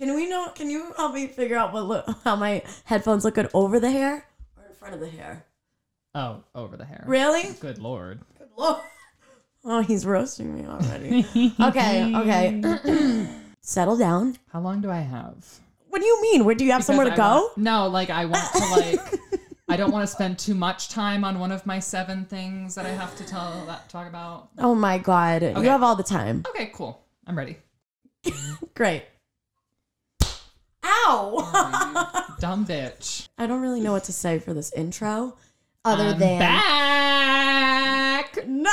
Can we know? Can you help me figure out what look how my headphones look good over the hair or in front of the hair? Oh, over the hair. Really? Good lord. Good lord. Oh, he's roasting me already. okay, okay. Settle down. How long do I have? What do you mean? Where do you have somewhere to I go? want- no, like I want to like. I don't want to spend too much time on one of my seven things that I have to tell that talk about. Oh my god, Okay. you have all the time. Okay, cool. I'm ready. Great. Ow! Dumb bitch. I don't really know what to say for this intro, other I'm than back. no,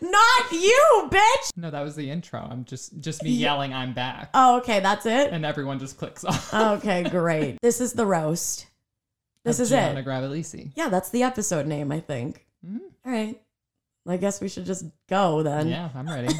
not you, bitch. No, that was the intro. I'm just just me yelling, "I'm back," Oh, okay, that's it. and everyone just clicks off. Okay, great. This is the roast. This Of is Gianna it. Gravelisi. Yeah, that's the episode name, I think. Mhm. All right. I guess we should just go then. Yeah, I'm ready.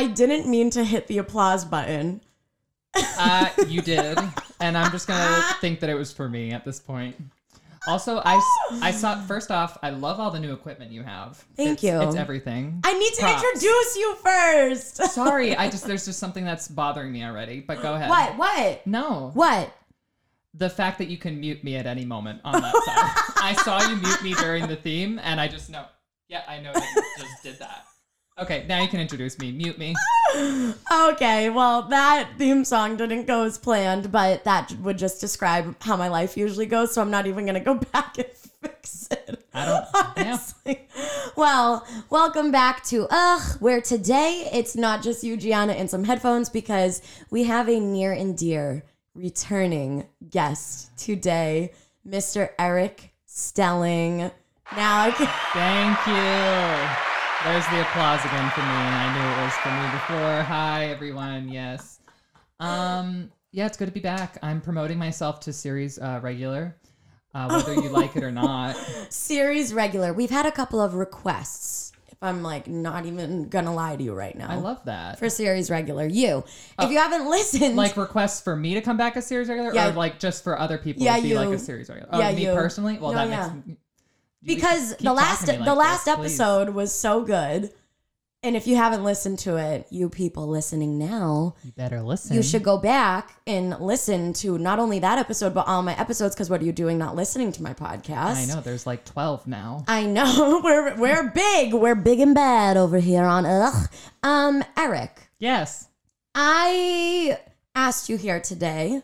I didn't mean to hit the applause button. Uh, you did, and I'm just gonna think that it was for me at this point. Also, I, I saw first off, I love all the new equipment you have. Thank It's- you. It's everything. I need to Props. introduce you first. Sorry, I just there's just something that's bothering me already. But go ahead. What? What? No, What? the fact that you can mute me at any moment on that side. I saw you mute me during the theme, and I just know. Yeah, I know that you just did that. Okay, now you can introduce me. Mute me. Okay, well, that theme song didn't go as planned, but that would just describe how my life usually goes, so I'm not even gonna go back and fix it. I don't. Yeah. Well, welcome back to Ugh, where today it's not just you, Gianna, and some headphones because we have a near and dear returning guest today, Mr. Eric Stelling. Now I can. Thank you. There's the applause again for me. I knew it was for me before. Hi everyone. Yes. Um. Yeah, it's good to be back. I'm promoting myself to series uh, regular, uh, whether you like it or not. series regular. We've had a couple of requests. If I'm like not even gonna lie to you right now. I love that. for series regular. You, if you haven't listened, like requests for me to come back as series regular, Yeah. or like just for other people Yeah, to be you. like a series regular. Oh, Yeah, me you. personally. Well, No, that yeah. makes because the last the like last this, please. episode was so good, and if you haven't listened to it, you people listening now, You better listen. you should go back and listen to not only that episode but all my episodes. Because what are you doing not listening to my podcast? I know. There's like twelve now. I know we're we're big. We're big and bad over here on Ugh. Um, Eric, Yes. I asked you here today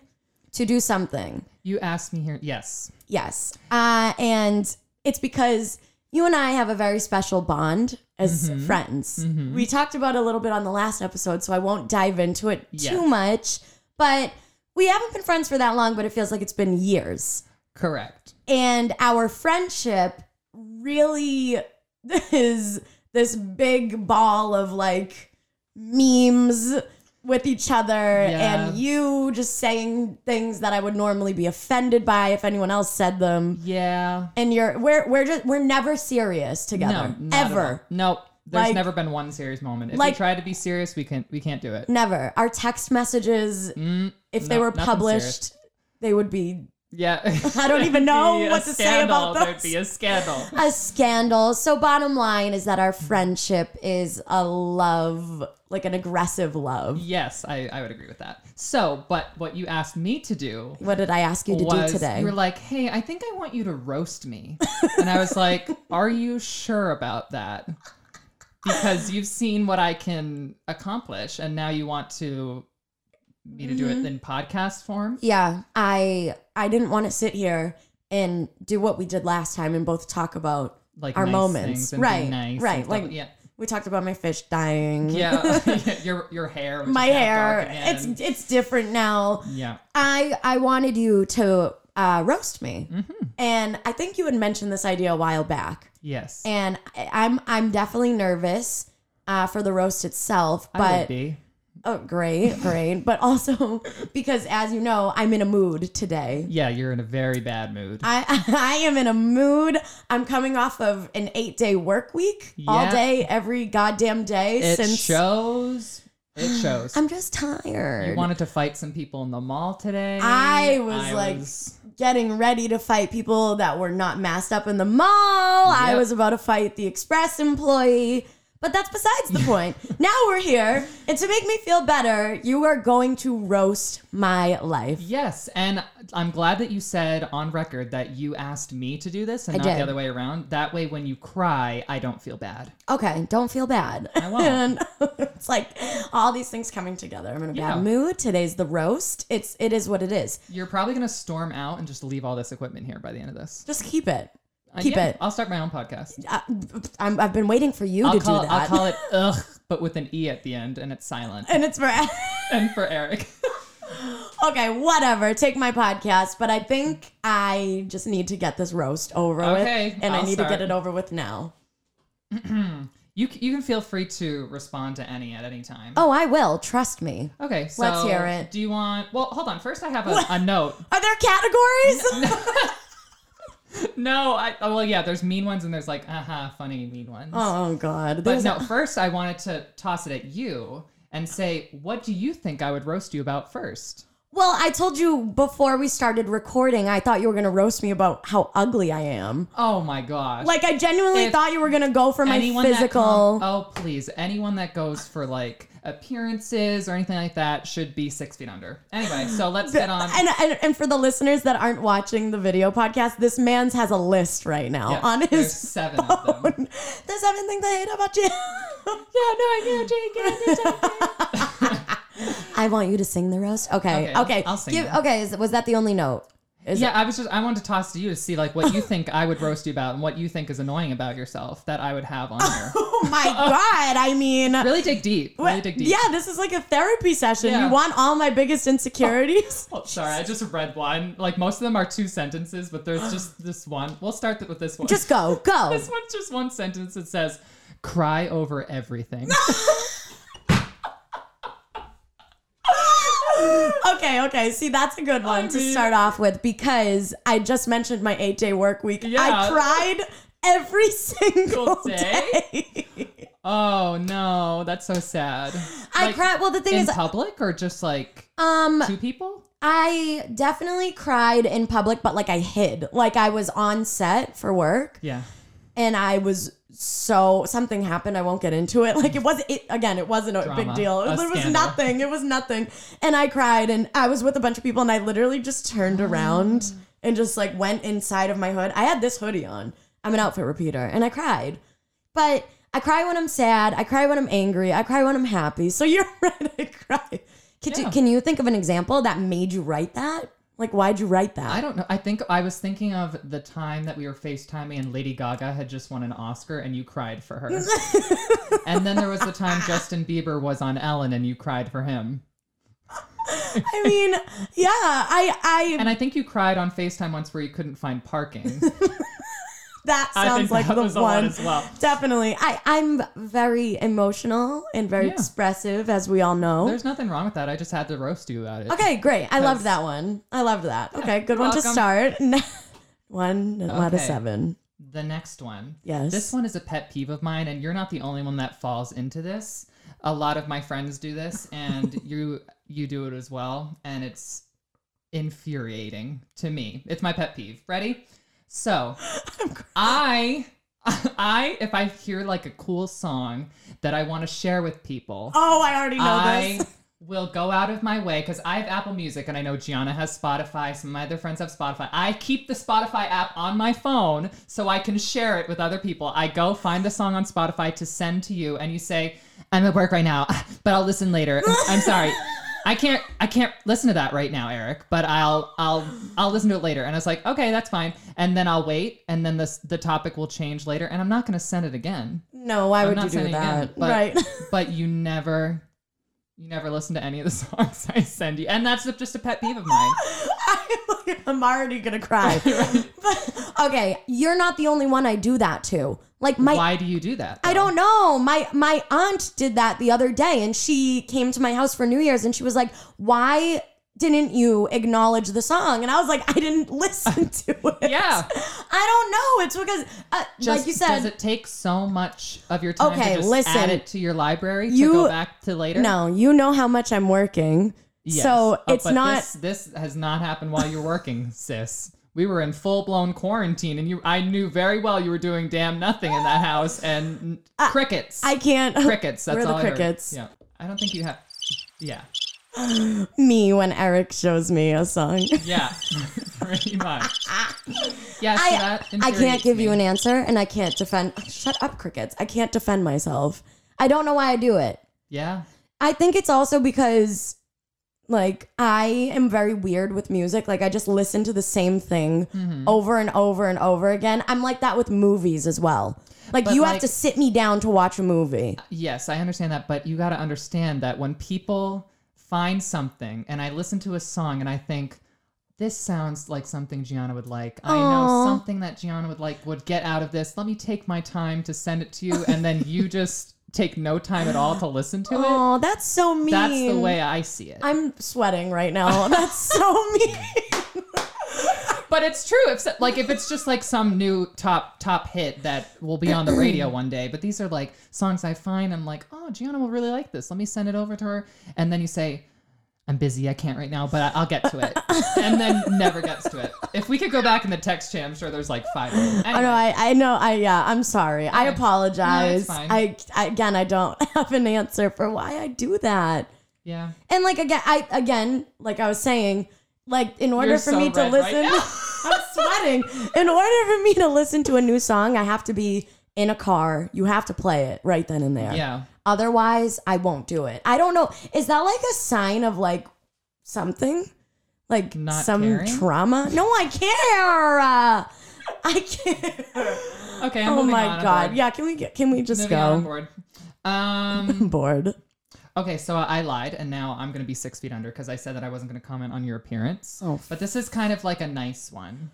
to do something. You asked me here. Yes. Yes. Uh, and it's because you and I have a very special bond as Mm-hmm. friends. We talked about it a little bit on the last episode, so I won't dive into it Yes. too much. But we haven't been friends for that long, but it feels like it's been years. Correct. And our friendship really is this big ball of like memes with each other Yeah. and you just saying things that I would normally be offended by if anyone else said them. Yeah. And you're we're we're just we're never serious together. No, ever. Nope. There's Like- never been one serious moment. If like- we try to be serious, we can't. we can't do it. Never. Our text messages, Mm, if they were published, they would be yeah. I don't even know what to say scandal. about There'd be a scandal. a scandal. So bottom line is that our friendship is a love, like an aggressive love. Yes, I, I would agree with that. So, but what you asked me to do What did I ask you to was do today? you were like, "Hey, I think I want you to roast me," and I was like, "Are you sure about that?" Because you've seen what I can accomplish, and now you want to me to do Mm-hmm. it in podcast form. yeah, I I didn't want to sit here and do what we did last time and both talk about Like our nice moments. things and right, nice, right. and stuff. Like yeah, we talked about my fish dying. yeah. your your hair, my hair. dark again. It's it's different now. yeah. I I wanted you to uh, roast me, Mm-hmm. and I think you had mentioned this idea a while back. Yes, and I- I'm I'm definitely nervous uh, for the roast itself, I would but be. Oh, great, great. But also because, as you know, I'm in a mood today. Yeah, you're in a very bad mood. I, I am in a mood. I'm coming off of an eight day work week all day, every goddamn day it since shows. It shows. I'm just tired. you wanted to fight some people in the mall today. I was like getting ready to fight people that were not masked up in the mall. I was about to fight the express employee. But that's besides the point. now we're here, and to make me feel better, you are going to roast my life. Yes, and I'm glad that you said on record that you asked me to do this and I not did. the other way around. That way, when you cry, I don't feel bad. Okay, don't feel bad. I won't. And it's like all these things coming together. I'm in a Yeah. bad mood. Today's the roast. It's it is what it is. You're probably gonna storm out and just leave all this equipment here by the end of this. Just keep it. Uh, Keep yeah, it. I'll start my own podcast. I, I'm, I've been waiting for you I'll to call, do it, that. I'll call it ugh, but with an e at the end, and it's silent. and it's for and for Eric. okay, whatever. Take my podcast, but I think I just need to get this roast over Okay, with, and I I'll need to start. get it over with now. you c- you can feel free to respond to any at any time. Oh, I will. Trust me. Okay, so Let's hear it. Do you want? Well, hold on. First, I have a, a note. Are there categories? No, I oh, well, yeah. There's mean ones and there's like, aha, funny mean ones. oh, oh God. But There's no, first I wanted to toss it at you and say, what do you think I would roast you about first? Well, I told you before we started recording, I thought you were going to roast me about how ugly I am. Oh my gosh. Like, I genuinely If thought you were going to go for my physical. oh please, anyone that goes for like appearances or anything like that should be six feet under. Anyway, so let's get on. and, and, and for the listeners that aren't watching the video podcast, this man's has a list right now Yeah, on his seven of them. phone. The seven things I hate about you. Yeah, no, I Jake. I want you to sing the roast. Okay, Okay, okay. I'll- I'll sing Give- okay, is, was that the only note? Is Yeah, I was just I wanted to toss to you to see like what you think I would roast you about and what you think is annoying about yourself that I would have on here. Oh my god! I mean, really dig deep. Really dig deep. yeah, this is like a therapy session. Yeah. You want all my biggest insecurities? Oh, oh, sorry, I just read one. Like most of them are two sentences, but there's just this one. We'll start with this one. Just go, go. this one's just one sentence that says, "Cry over everything." okay, okay. See, that's a good one to mean- start off with because I just mentioned my eight day work week. Yeah. I cried every single day? day. oh no, that's so sad. I Like, cried. Well, the thing in is, public or just like um, two people. I definitely cried in public, but like I hid. Like I was on set for work Yeah. and I was so something happened. I won't get into it. Like it was it again. It wasn't a Drama. big deal. It was, it was scandal. nothing. It was nothing. And I cried, and I was with a bunch of people, and I literally just turned oh. around and just like went inside of my hood. I had this hoodie on. I'm an outfit repeater, and I cried. But I cry when I'm sad. I cry when I'm angry. I cry when I'm happy. So you're right. I cry. Can, you, can you think of an example that made you write that? Like, why'd you write that? I don't know. I think I was thinking of the time that we were FaceTiming and Lady Gaga had just won an Oscar and you cried for her. and then there was the time Justin Bieber was on Ellen and you cried for him. I mean, yeah, I, I, And I think you cried on FaceTime once where you couldn't find parking. that sounds like that the one well. Definitely. I, I'm very emotional and very Yeah. expressive, as we all know. There's nothing wrong with that. I just had to roast you about it. okay, great. I love Because- that one. I love that. Okay, good one to start. one out of seven. The next one. Yes. This one is a pet peeve of mine, and you're not the only one that falls into this. A lot of my friends do this, and you you do it as well, and it's infuriating to me. It's my pet peeve. Ready? So, I I if I hear like a cool song that I want to share with people, Oh, I already know I this. will go out of my way because I have Apple Music and I know Gianna has Spotify. Some of my other friends have Spotify. I keep the Spotify app on my phone so I can share it with other people. I go find the song on Spotify to send to you, and you say, "I'm at work right now, but I'll listen later." I'm sorry. I can't I can't listen to that right now, Eric, but I'll I'll I'll listen to it later. And I was like, okay, that's fine. And then I'll wait, and then this the topic will change later, and I'm not gonna send it again. No, why I'm would not you do it that? again, but, right. but you never you never listen to any of the songs I send you. And that's just a pet peeve of mine. I'm already gonna cry. But, okay, you're not the only one I do that to. Like my Why do you do that? I don't know. My my aunt did that the other day and she came to my house for New Year's and she was like, "Why didn't you acknowledge the song?" And I was like, "I didn't listen to it." Yeah. I don't know. It's because uh, Just, like you said, does it take so much of your time Okay, to just listen. add it to your library to go back to later? no, you know how much I'm working. Yes. So Oh, it's not This, this has not happened while you're working, sis. We were in full blown quarantine, and you. I knew very well you were doing damn nothing in that house, and uh, crickets. I can't crickets. That's We're the all I heard. crickets. Yeah. I don't think you have. Yeah. me when Eric shows me a song. Yeah. Pretty much. Yes. I, that I can't give you an answer and I can't defend shut up crickets. I can't defend myself. I don't know why I do it. Yeah. I think it's also because like I am very weird with music. Like I just listen to the same thing Mm-hmm. over and over and over again. I'm like that with movies as well. Like But, you have to sit me down to watch a movie. Yes, I understand that, but you got to understand that when people find something and I listen to a song and I think this sounds like something Gianna would like. I know something that Gianna would like would get out of this. Let me take my time to send it to you and then you just take no time at all to listen to it. Oh, that's so mean. That's the way I see it. I'm sweating right now. That's so mean. But it's true. If so- like if it's just like some new top top hit that will be on the radio one day, but these are like songs I find I'm like, oh, Gianna will really like this. Let me send it over to her, and then you say, I'm busy, I can't right now, but I- I'll get to it, and then never gets to it. If we could go back in the text chain, I'm sure there's like five. Of them. Oh, I know. I, I know. I yeah. I'm sorry. I apologize. No. I, I again. I don't have an answer for why I do that. yeah. And like again, I again, like I was saying, like in order You're for so me to red right listen. I'm sweating. In order for me to listen to a new song, I have to be in a car. You have to play it right then and there. Yeah. Otherwise, I won't do it. I don't know. Is that like a sign of like something? Like Not some caring? trauma? No, I care. Uh, I care. Okay. I'm Oh my on, I'm god. bored. Yeah, can we get can we just Moving on, I'm go? bored. Um. I'm bored. Okay, so I lied, and now I'm gonna be six feet under because I said that I wasn't gonna comment on your appearance. Oh, but this is kind of like a nice one.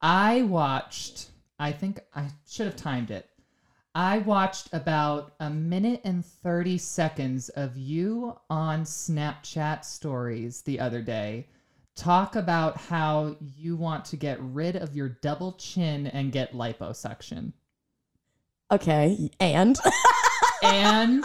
I watched. I think I should have timed it. I watched about a minute and 30 seconds of you on Snapchat stories the other day. Talk about how you want to get rid of your double chin and get liposuction. Okay, and And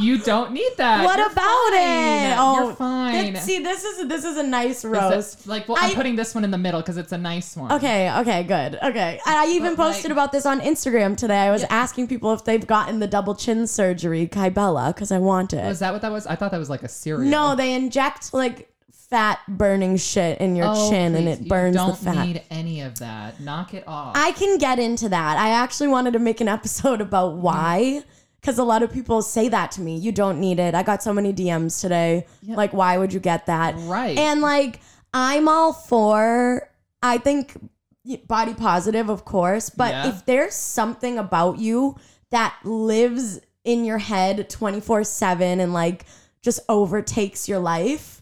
you don't need that. what You're about fine. it? Oh, You're fine. Th- see, this is this is a nice Is that- roast. like, well, I'm putting this one in the middle because it's a nice one. Okay, okay, good. Okay. And I even But, like- posted about this on Instagram today. I was Yeah. asking people if they've gotten the double chin surgery, Kybella, because I want it. Was that what that was? I thought that was like a cereal. no, they inject like fat burning shit in your Oh, chin and it burns you the don't fat. need any of that. Knock it off. I can get into that. I actually wanted to make an episode about mm. why. Because a lot of people say that to me. You don't need it. I got so many DMs today. Like, why would you get that? Right. And like, I'm all for, I think body positive, of course. But Yeah. if there's something about you that lives in your head 24 7 and like just overtakes your life,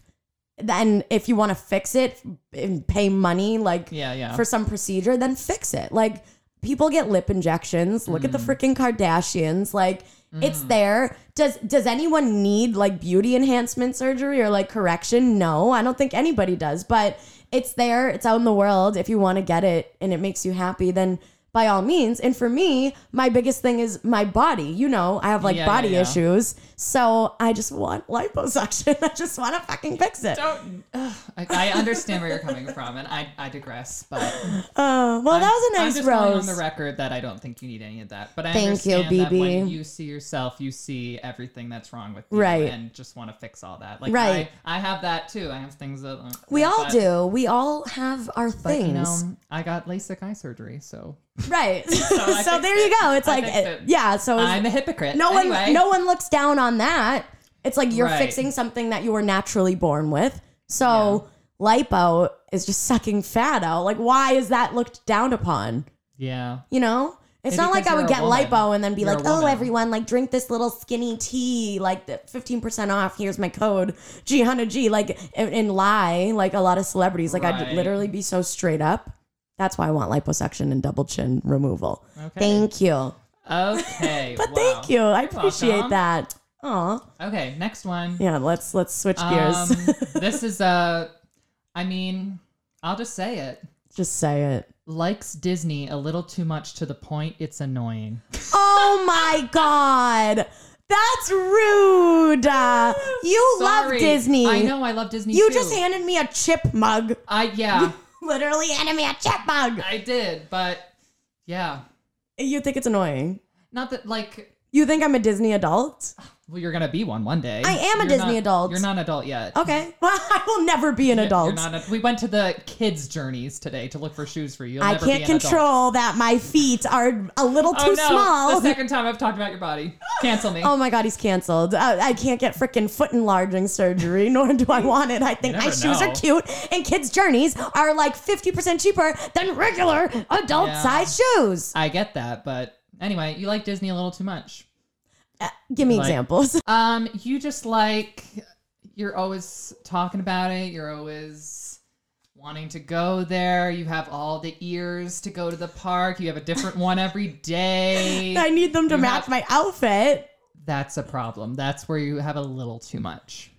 then if you want to fix it and pay money, like yeah, yeah. for some procedure, then fix it. Like people get lip injections. Look at the Mm. freaking Kardashians. Like it's mm. there. Does does anyone need like beauty enhancement surgery or like correction? No, I don't think anybody does. But it's there. It's out in the world. If you want to get it and it makes you happy, then by all means. And for me, my biggest thing is my body. You know, I have like Yeah, body yeah, yeah. issues. So I just want liposuction. I just want to fucking fix it. don't. ugh, I, I understand where you're coming from, and I, I digress. But Uh, well, that was a I'm nice just going rose. on the record that I don't think you need any of that. But I Thank you, understand that when you see yourself, you see everything that's wrong with you, Right. And just want to fix all that. Like Right. I, I have that too. I have things that uh, we all do. We all have our But things. you know, I got LASIK eye surgery, so Right. So, fixed there you go. It's I like it. yeah, so I'm a hypocrite. no one Anyway. no one looks down on that. It's like you're Right. fixing something that you were naturally born with. So lipo is just sucking fat out. Like why is that looked down upon? Yeah. You know? It's Maybe not like I would get lipo and then be You're like, oh, everyone, like drink this little skinny tea, like 15% off. Here's my code, Gianna G. Like, and, and lie, like a lot of celebrities. Like, I'd literally be so straight up. That's why I want liposuction and double chin removal. Okay. Thank you. Okay. But wow. thank you. I You're appreciate welcome. that. Aw. Okay, next one. Yeah, let's let's switch gears. Um, this is uh I mean, I'll just say it. Just say it. Likes Disney a little too much to the point it's annoying. Oh my god. That's rude. Uh, you love Sorry. Disney. I know I love Disney You too. just handed me a chip mug. I yeah, Literally enemy me a chip mug. I did, but yeah. You think it's annoying? Not that like You think I'm a Disney adult? Oh, well, you're gonna be one one day. I am a You're Disney not- adult. You're not an adult yet. Okay. Well, I will never be an You're adult. not a- we went to the kids' journeys today to look for shoes for you. You'll I can't an adult. control that my feet are a little Oh too no! small. The second time I've talked about your body. Cancel me. Oh my god, he's canceled. Uh, I can't get freaking foot enlarging surgery, nor do I want it. I think my shoes know. are cute, and kids' journeys are like 50% cheaper than regular adult Yeah. size shoes. I get that, but anyway, you like Disney a little too much. Uh, give me Like- examples. Um, you just like you're always talking about it. You're always wanting to go there. You have all the ears to go to the park. You have a different one every day. I need them to You match have- my outfit. That's a problem. That's where you have a little too much.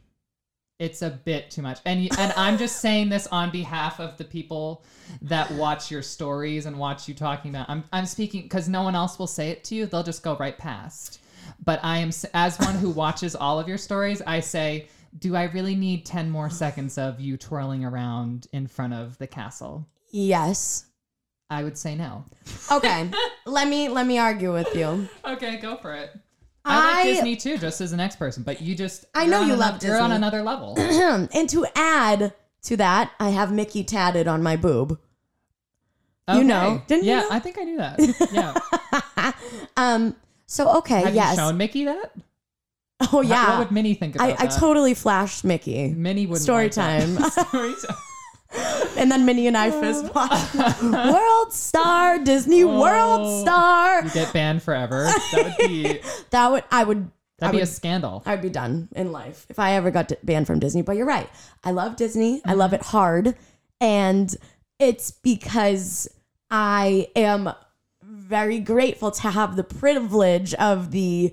It's a bit too much. And you, and I'm just saying this on behalf of the people that watch your stories and watch you talking about. I'm I'm speaking cuz no one else will say it to you. They'll just go right past. But I am as one who watches all of your stories, I say, do I really need 10 more seconds of you twirling around in front of the castle? Yes. I would say no. Okay. let me let me argue with you. Okay, go for it. I, like Disney too, just as an ex person, but you just I know you ano- love You're on another level. and to add to that, I have Mickey tatted on my boob. You Okay. know. Didn't you yeah, know? I think I knew that. Yeah. Um. So okay. Have yes. you shown Mickey that? oh How- yeah. What would Minnie think about I, I totally flashed Mickey. Minnie would Story time. Story time. And then Minnie and I uh. fist bumped. World Star, Disney oh. World Oh. Star. You get banned forever. That would be That would I would that'd be would, a scandal. I'd be done in life if I ever got banned from Disney. But you're right. I love Disney. I mm-hmm. love it hard, and it's because I am very grateful to have the privilege of the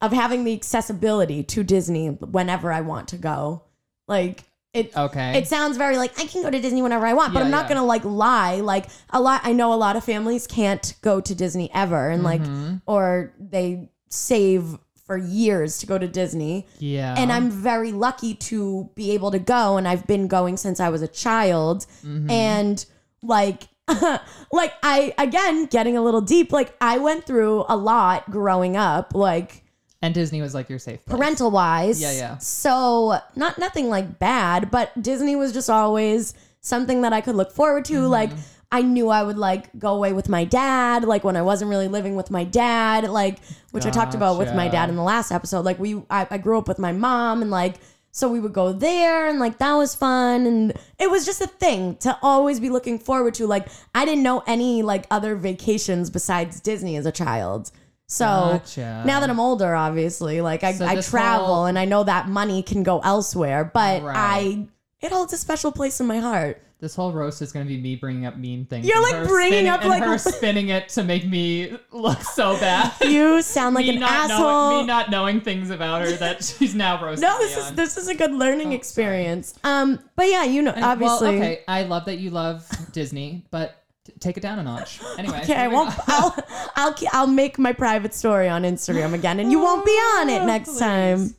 of having the accessibility to Disney whenever I want to go. Like it Okay. it sounds very like I can go to Disney whenever I want, but Yeah, I'm not yeah. gonna like lie. Like a lot, I know a lot of families can't go to Disney ever, and like, Mm-hmm. or they save for years to go to Disney. yeah. And I'm very lucky to be able to go, and I've been going since I was a child. Mm-hmm. And like, like I again getting a little deep. Like I went through a lot growing up. Like and Disney was like your safe place. parental wise. Yeah, yeah. So not nothing like bad, but Disney was just always something that I could look forward to. Mm-hmm. Like I knew I would like go away with my dad, like when I wasn't really living with my dad, like which I talked about with my dad in the last episode. Like we I, I grew up with my mom and like so we would go there and like that was fun and it was just a thing to always be looking forward to. Like I didn't know any like other vacations besides Disney as a child. So Gotcha. now that I'm older, obviously, like I, So I this travel whole- and I know that money can go elsewhere, but Right. I it holds a special place in my heart. This whole roast is going to be me bringing up mean things. You're, like, bringing spinning- up, and like- her spinning it to make me look so bad. You sound like an asshole. Knowing, me not knowing things about her that she's now roasting no, me this is on. this is a good learning experience. Um, but yeah, you know, And- obviously. Well, okay, I love that you love Disney, but take it down a notch. Anyway. Okay, I won't. I'll, I'll, I'll make my private story on Instagram again, and you won't be on it next Please. time,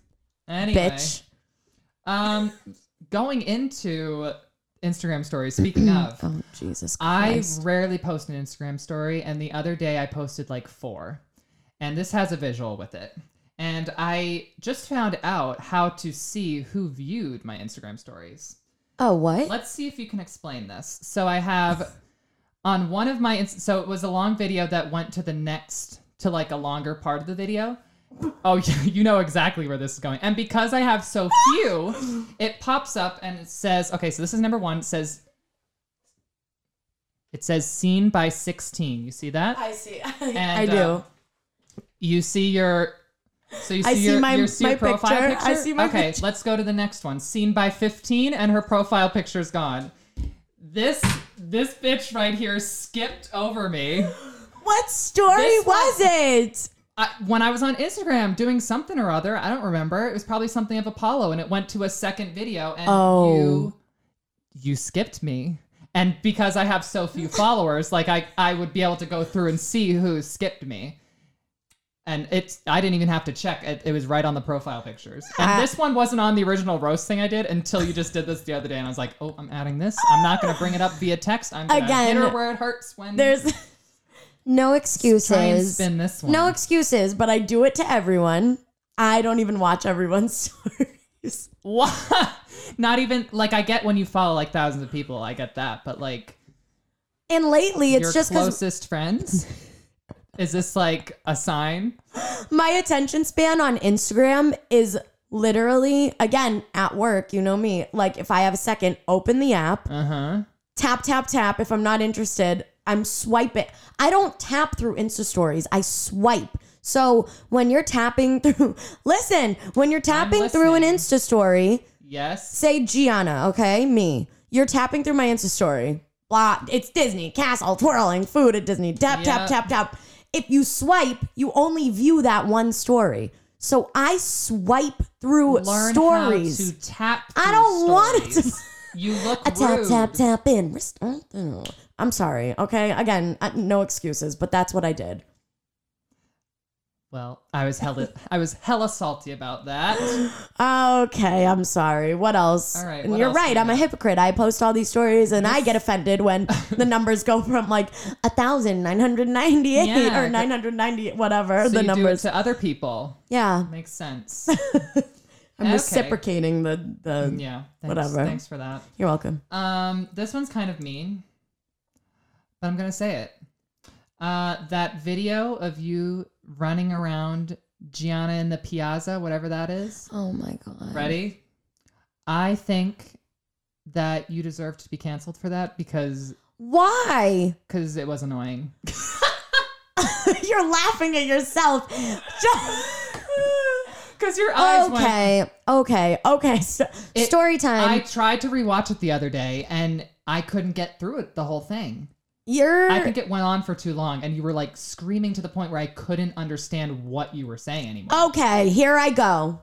Anyway, bitch. um, going into Instagram stories. Speaking of, Oh Jesus I rarely post an Instagram story, and the other day I posted like four, and this has a visual with it. And I just found out how to see who viewed my Instagram stories. oh what? Let's see if you can explain this. So I have on one of my so it was a long video that went to the next to like a longer part of the video. Oh, you know exactly where this is going. And because I have so few, it pops up and it says, okay, so this is number 1, it says it says seen by 16. You see that? I see. And, I do. uh, you see your so you see I see your, my- your see your my profile picture. picture. I see my okay, picture. let's go to the next one. Seen by 15 and her profile picture's gone. This this bitch right here skipped over me. What story This was it? I, when I was on Instagram doing something or other, I don't remember. It was probably something of Apollo, and it went to a second video, and Oh. you you skipped me. And because I have so few followers, like I I would be able to go through and see who skipped me. And it's I didn't even have to check. It, it was right on the profile pictures. And Ah. this one wasn't on the original roast thing I did until you just did this the other day, and I was like, oh, I'm adding this. I'm not gonna bring it up via text. I'm gonna Again, hit her where it hurts when There's no excuses. spin this one. No excuses, but I do it to everyone. I don't even watch everyone's stories. What? Not even like I get when you follow like thousands of people, I get that, but like And lately, it's your just because closest friends. Is this like a sign? my attention span on Instagram is literally, again, at work, you know me. Like, if I have a second, open the app, Uh huh. tap, tap, tap. If I'm not interested, I'm swiping. I don't tap through Insta stories, I swipe. So when you're tapping through, listen, when you're tapping through an. Insta story, Yes. say Gianna, okay, me. You're tapping through my Insta story. Blah, it's Disney, castle, twirling, food at Disney. Tap, Yeah. tap, tap, tap. If you swipe, you only view that one story. So I swipe through Learn stories. how to tap. I don't want it to- You look A tap, rude. tap, tap in. I'm sorry, okay? Again, uh, no excuses, but that's what I did. Well, I was hella, I was hella salty about that. Okay, I'm sorry. What else? All right, And you're else right. I'm a hypocrite. I post all these stories and I get offended when the numbers go from like a thousand nine hundred ninety eight Yeah, or nine hundred ninety whatever So the you do it numbers. to other people. yeah, Makes sense. I'm Okay. reciprocating the the. Yeah. Thanks, Whatever. Thanks for that. You're welcome. Um, this one's kind of mean, but I'm gonna say it. Uh, that video of you running around Gianna in the piazza, whatever that is. Oh my god. Ready? I think that you deserve to be canceled for that because Why? because it was annoying. You're laughing at yourself. Because your eyes went. okay. Okay. Okay. So, It- story time. I tried to rewatch it the other day and I couldn't get through it the whole thing. You're. I think it went on for too long, and you were like screaming to the point where I couldn't understand what you were saying anymore. Okay, here I go.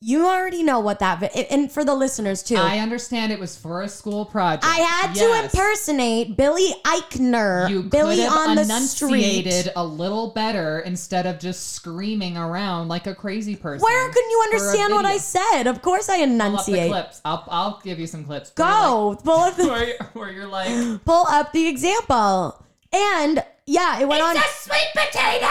You already know what that vi- and for the listeners too. I understand it was for a school project. I had Yes. to impersonate Billy Eichner, You Billy could have on the street. a little better instead of just screaming around like a crazy person. Where couldn't you for a understand what I video. said? Of course I Pull up the enunciate. clips. I'll, I'll give you some clips. where you're Go pull up the where, you're, where you're like, pull up the example. And yeah, it went on. It's a sweet potato.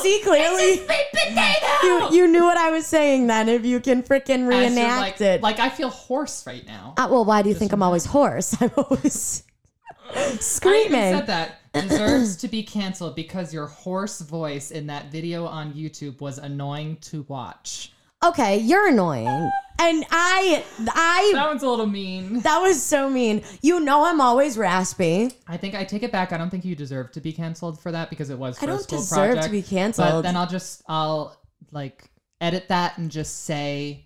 See clearly, sweet potato. you you knew what I was saying then. If you can freaking reenact like, it. Like I feel hoarse right now. Uh, well, why do you think I'm always hoarse? I'm always I even screaming. said that deserves to be canceled because your hoarse voice in that video on YouTube was annoying to watch. Okay, you're annoying. And I I That one's a little mean. that was so mean. You know I'm always raspy. I think I take it back. I don't think you deserve to be canceled for that because it was. For I a don't school deserve project. to be canceled. But then I'll just I'll like edit that and just say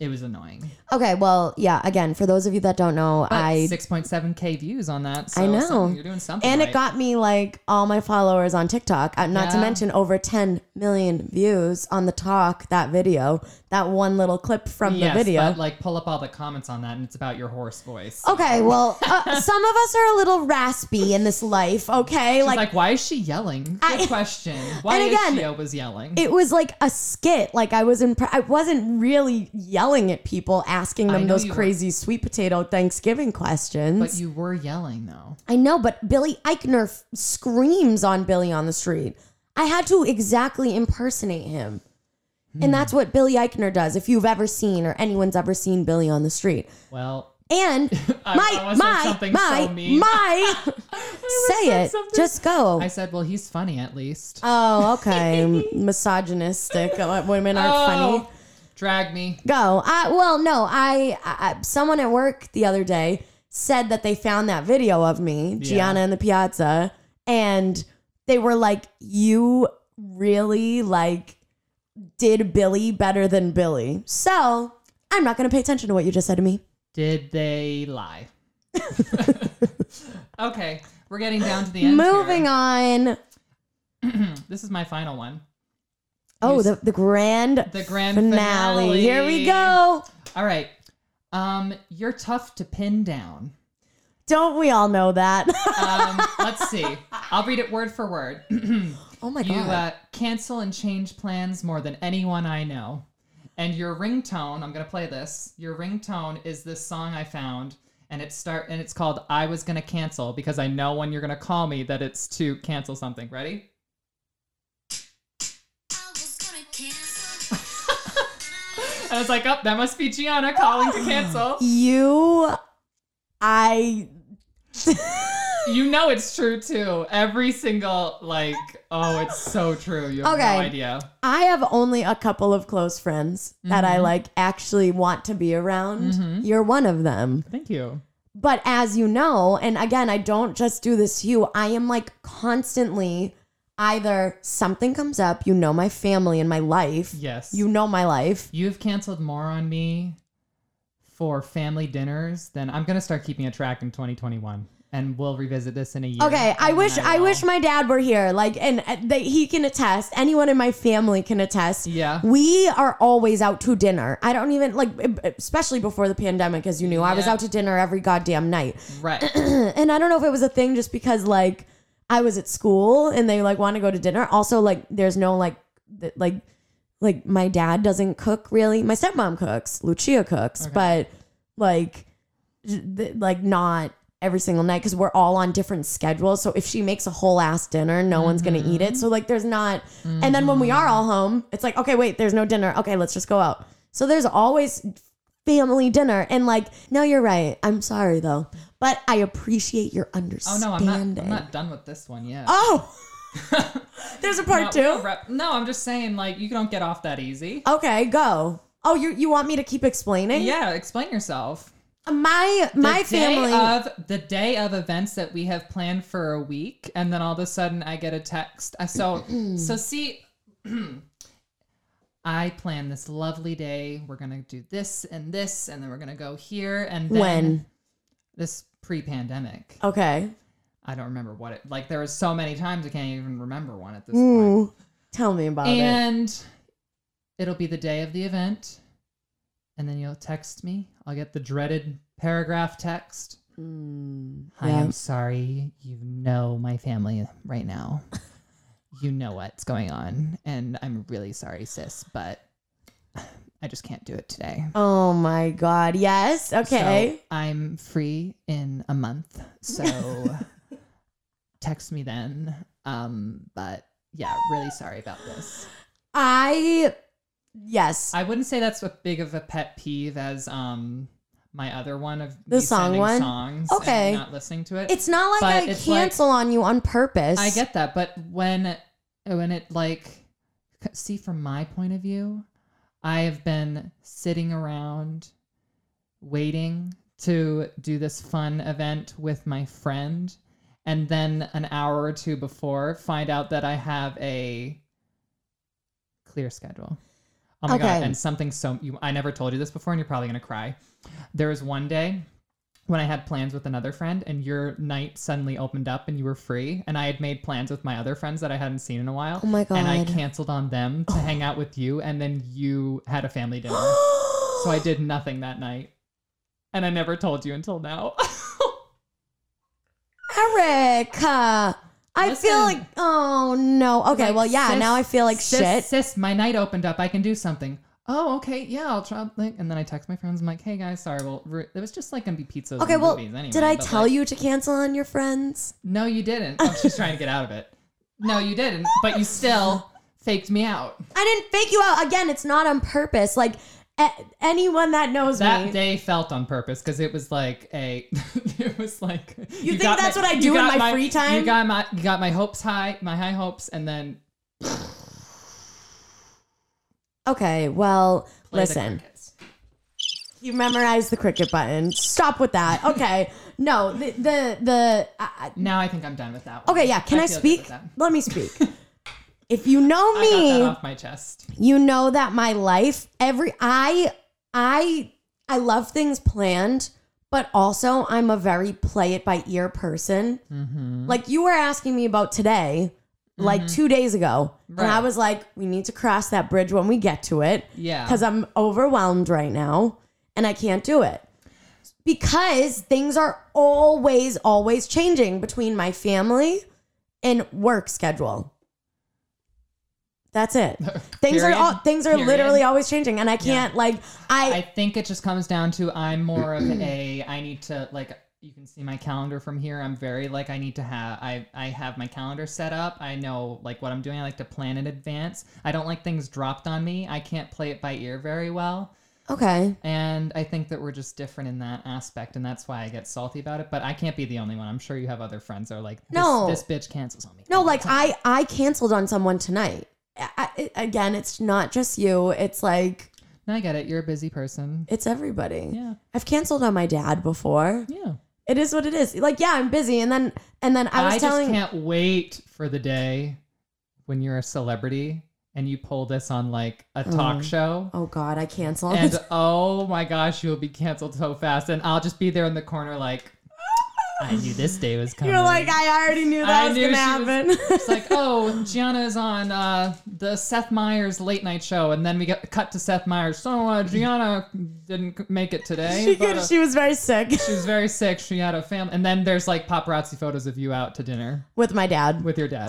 it was annoying. okay, well, yeah, again, for those of you that don't know, But I 6.7k views on that. So I know. something- you're doing something. and it right. got me like all my followers on TikTok. Uh, not to Yeah. mention over 10 million views on the talk that video. That one little clip from yes, the video. But like pull up all the comments on that, and it's about your hoarse voice. Okay, well, uh, some of us are a little raspy in this life, okay? She's Like, like, why is she yelling? Good I- question. Why And is again, she always yelling? it was like a skit. Like I was in, I wasn't really yelling at people, asking them those you were. crazy sweet potato Thanksgiving questions. but you were yelling though. I know, but Billy Eichner f- screams on Billy on the street. I had to exactly impersonate him. Hmm. And that's what Billy Eichner does. If you've ever seen or anyone's ever seen Billy on the street. Well, And my my my so my say it. something- Just go. I said, well, he's funny at least. oh, okay. Misogynistic. Uh, Women aren't funny. Drag me. Go. I, well, no, I, I someone at work the other day said that they found that video of me, Gianna in the piazza, and they were like, "You really like did Billy better than Billy." So I'm not going to pay attention to what you just said to me. Did they lie? okay, we're getting down to the end. Moving on. on. This is my final one. Oh, the, the grand The grand finale. finale. Here we go. All right. Um, you're tough to pin down. Don't we all know that? Um, let's see. I'll read it word for word. oh my god. You uh, cancel and change plans more than anyone I know. And your ringtone, I'm gonna play this. Your ringtone is this song I found, and it start and it's called "I Was Gonna Cancel" because I know when you're gonna call me that it's to cancel something. Ready? I was like, "Oh, that must be Gianna calling to cancel." you I You know it's true too. Every single like, oh, it's so true. You have Okay. no idea. I have only a couple of close friends that Mm-hmm. I like actually want to be around. You're one of them. Thank you. But as you know, and again, I don't just do this to you, I am like constantly either something comes up, you know my family and my life. Yes. You know my life. You've canceled more on me for family dinners than I'm gonna start keeping a track in 2021, and we'll revisit this in a year. Okay, I wish then I wish my dad were here. Like, and uh, they, he can attest. Anyone in my family can attest. Yeah. we are always out to dinner. I don't even like, especially before the pandemic, as you knew, I was out to dinner every goddamn night. Right. And I don't know if it was a thing just because like I was at school and they like want to go to dinner. Also, like there's no like th- like like my dad doesn't cook really. My stepmom cooks, Lucia cooks, but like th- like not every single night because we're all on different schedules. So if she makes a whole ass dinner, no one's gonna eat it. Mm-hmm. So like there's not. And then when we are all home, it's like okay, wait, there's no dinner. Okay, let's just go out. So there's always family dinner and like no you're right i'm sorry though but i appreciate your understanding. Oh no, I'm not. I'm not done with this one yet. oh there's a part no, two we'll no, I'm just saying, like, you don't get off that easy. okay go oh you you want me to keep explaining Yeah, explain yourself. my my the family of the day of events that we have planned for a week, and then all of a sudden I get a text. So so see. I plan this lovely day. We're gonna do this and this, and then we're gonna go here and then when this pre-pandemic. okay I don't remember what it like. There was so many times I can't even remember one at this point. Tell me about it And it'll be the day of the event, and then you'll text me. I'll get the dreaded paragraph text. Mm, yeah. I'm sorry. You know my family right now. you know what's going on. And I'm really sorry, sis, but I just can't do it today. oh my god yes okay So I'm free in a month. So text me then. Um, but yeah, really sorry about this. i yes I wouldn't say that's a big of a pet peeve as um my other one of The song one? songs Okay. not listening to it. it's not like But i it's like- cancel on you on purpose I get that, but when when it like see from my point of view, I have been sitting around waiting to do this fun event with my friend and then an hour or two before find out that I have a clear schedule. Oh my god, and something so you I never told you this before and you're probably going to cry. There was one day when I had plans with another friend and your night suddenly opened up and you were free and I had made plans with my other friends that I hadn't seen in a while. Oh my And I canceled on them to oh. hang out with you and then you had a family dinner. so I did nothing that night. And I never told you until now. Erica. I feel like oh no. Okay, Like, well yeah, sis- now I feel like sis, shit. Sis, my night opened up. I can do something. Oh, okay. Yeah, I'll try. Like, and then I text my friends. I'm like, hey guys, sorry. Well, re- it was just like gonna be pizzas. Okay, and well, movies anyway, did I but, tell like- you to cancel on your friends? No, you didn't. Oh, she's trying to get out of it. No, you didn't. But you still faked me out. I didn't fake you out. Again, it's not on purpose. Like a- anyone that knows That me. day felt on purpose because it was like a. it was like. You, think that's my- what I do in got my free time? You got my you got my hopes high, my high hopes, and then okay, well, play the listen. crickets. You memorized the cricket button. Stop with that. Okay. no, the the the. I- Now I think I'm done with that. One. okay, yeah. Can I, feel good speak? that. Let me speak. if you know I got that me, off my chest. you know that my life every I I I love things planned, but also I'm a very play it by ear person. Mm-hmm. Like you were asking me about today, like mm-hmm. two days ago, and I was like, we need to cross that bridge when we get to it Yeah. because I'm overwhelmed right now and I can't do it. Because things are always, always changing between my family and work schedule. That's it. Things are Period. all, things are Period. literally always changing, and I can't like I, I think it just comes down to I'm more of a I need to like you can see my calendar from here. I'm very like I need to have I I have my calendar set up. I know like what I'm doing. I like to plan in advance. I don't like things dropped on me. I can't play it by ear very well. okay. And I think that we're just different in that aspect, and that's why I get salty about it. But I can't be the only one. I'm sure you have other friends that are like, this, No. this bitch cancels on me. No, like. I I canceled on someone tonight. I, I, again, it's not just you. It's like No, I get it. You're a busy person. it's everybody. Yeah, I've canceled on my dad before. yeah. It is what it is. Like, yeah, I'm busy, and then and then I was I telling. I just can't wait for the day when you're a celebrity and you pull this on like a mm. talk Oh. show. Oh God, I canceled. And oh my gosh, you'll be canceled so fast. And I'll just be there in the corner like, I knew this day was coming. You're like, I already knew that I was knew gonna she was- happen. It's like, oh, Gianna's on uh, the Seth Meyers late night show, and then we get cut to Seth Meyers. So uh, Gianna didn't make it today. she, but, uh, she was very sick she was very sick. She had a family, and then there's like paparazzi photos of you out to dinner with my dad. with your dad.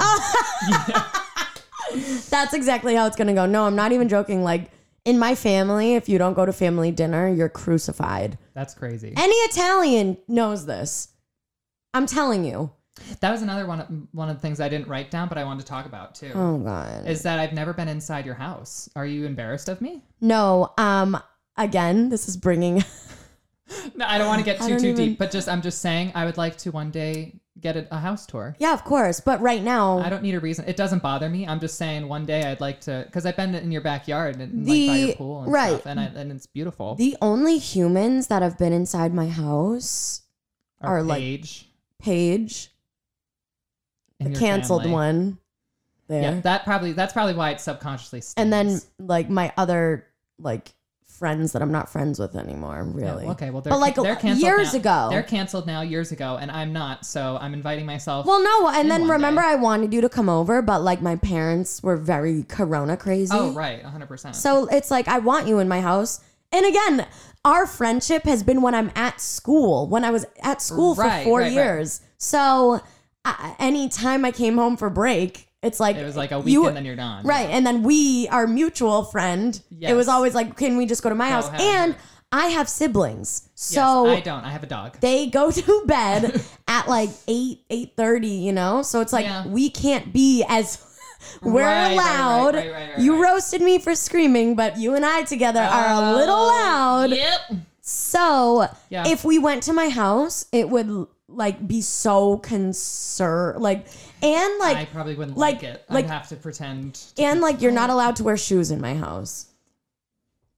That's exactly how it's gonna go. No, I'm not even joking. Like in my family, if you don't go to family dinner, you're crucified. That's crazy. Any Italian knows this. I'm telling you. That was another one of, one of the things I didn't write down, but I wanted to talk about too. Oh God. Is that I've never been inside your house. Are you embarrassed of me? No. Um. Again, this is bringing. No, I don't want to get too too even- deep, but just I'm just saying I would like to one day get a, a house tour. yeah, of course. But right now, I don't need a reason. It doesn't bother me. I'm just saying one day I'd like to because I've been in your backyard and, and, like by your pool and right. stuff, and I, and it's beautiful. the only humans that have been inside my house Our are, like, Paige, and the canceled family. one, there, Yeah, that probably that's probably why it's subconsciously. Stings. and then like my other like friends that I'm not friends with anymore. Yeah, Really. okay, well, they're, But, like, they're canceled years now. ago. They're canceled now years ago, and I'm not. So I'm inviting myself. Well, no, and then remember day. I wanted you to come over, but like my parents were very Corona crazy. oh right, 100. percent So it's like I want you in my house. And again, our friendship has been when I'm at school. When I was at school for four right, right. years. So uh, anytime I came home for break, it's like It was like a week you- and then you're done. Right. And then we, our mutual friend, it was always like, can we just go to my house? And. I have siblings. Yes, So I don't. I have a dog. they go to bed at like 8, 8.30, you know? So it's like Yeah. we can't be as... We're Right, loud. right, right, you roasted me for screaming, but you and I together are a oh, little loud. Yep. So Yeah. if we went to my house, it would like be so concerned, like, and like, I probably wouldn't like- like, it. like- I'd have to pretend. to and like, you're not allowed to wear shoes in my house.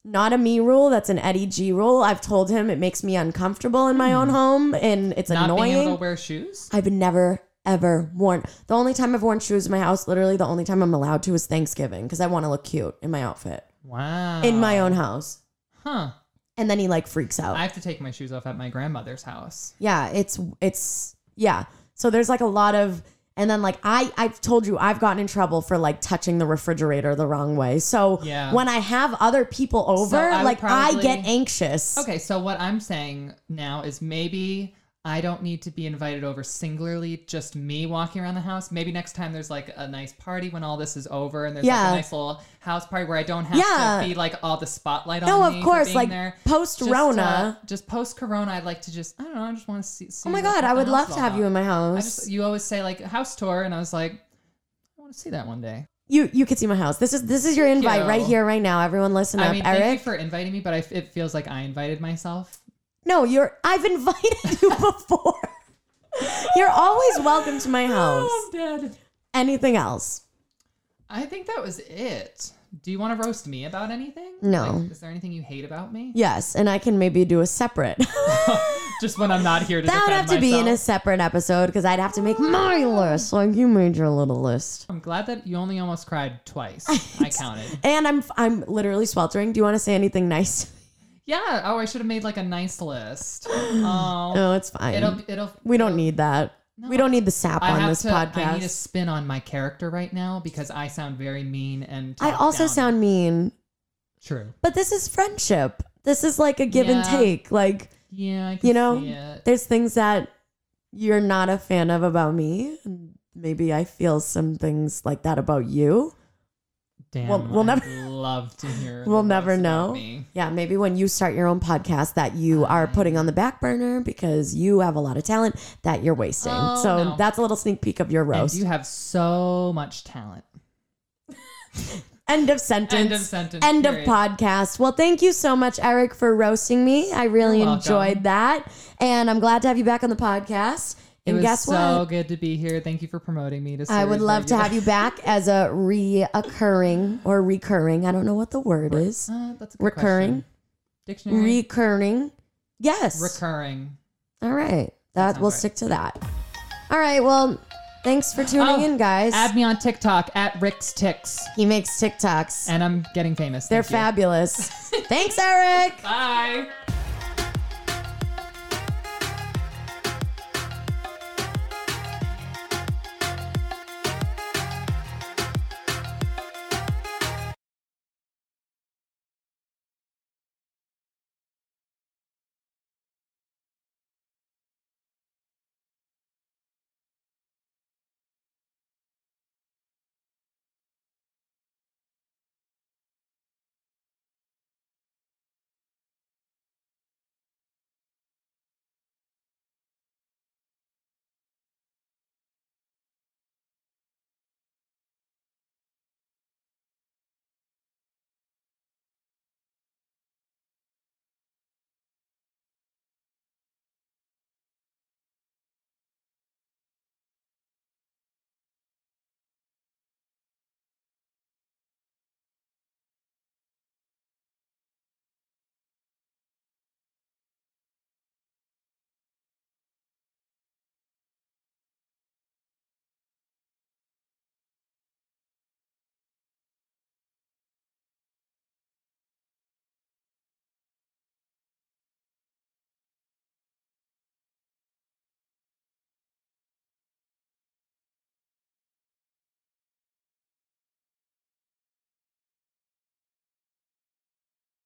Not a me rule. That's an Eddie G rule. I've told him it makes me uncomfortable in my hmm. own home, and it's not being annoying. able to wear shoes. I've never ever worn. The only time I've worn shoes in my house, literally, the only time I'm allowed to is Thanksgiving because I want to look cute in my outfit Wow. in my own house. Huh. And then he like freaks out. I have to take my shoes off at my grandmother's house. yeah it's it's yeah so there's like a lot of and then like i i've told you i've gotten in trouble for like touching the refrigerator the wrong way so Yeah. when i have other people over I would like i get anxious Okay, so what I'm saying now is maybe I don't need to be invited over singularly, just me walking around the house. Maybe next time there's like a nice party when all this is over and there's Yeah. like a nice little house party where I don't have Yeah. to be like all the spotlight No, on of me. course, for being like, there. post Just, uh, just post Corona, I'd like to just I don't know, I just want to see. see oh my god i would love to have you in my I house just you always say like house tour, and I was like, I want to see that one day. you you could see my house this is this is your invite you. right here right now everyone listen I up mean, thank you for inviting me, but I, it feels like I invited myself. No you're i've invited you before you're always welcome to my house Oh, I'm dead. anything else I think that was it. Do you want to roast me about anything? No. Like, is there anything you hate about me? yes and i can maybe do a separate Just when I'm not here to That would have to be in a separate episode because I'd have to make my list. Like you made your little list. I'm glad that you only almost cried twice. I counted. And I'm I'm literally sweltering. Do you want to say anything nice? Yeah. Oh, I should have made like a nice list. Um, oh, No, it's fine. it'll it'll. we don't need that. we don't need the sap I on have this to. podcast. I need a spin on my character right now because I sound very mean and. I also down. sound mean, true. but this is friendship. This is like a give and take. Like, Yeah, you know, there's things that you're not a fan of about me. and Maybe I feel some things like that about you. Damn, we'll- we'll never- love to hear. We'll never know. Yeah, maybe when you start your own podcast that you are putting on the back burner because you have a lot of talent that you're wasting. Oh, so no. that's a little sneak peek of your And roast. you have so much talent. End of sentence. End of sentence. End of podcast. Well, thank you so much, Eric, for roasting me. I really enjoyed that. And I'm glad to have you back on the podcast. It And was guess so what? good to be here. Thank you for promoting me to. I would love to have you back as a reoccurring or recurring. I don't know what the word is. Uh, that's a good Recurring? question. Dictionary. Recurring. Yes. Recurring. All right. That sounds we'll right. stick to that. All right. Well, thanks for tuning Oh, in, guys. Add me on TikTok at Rick's Ticks, he makes TikToks. and I'm getting famous. They're Thank fabulous. thanks, Eric. Bye.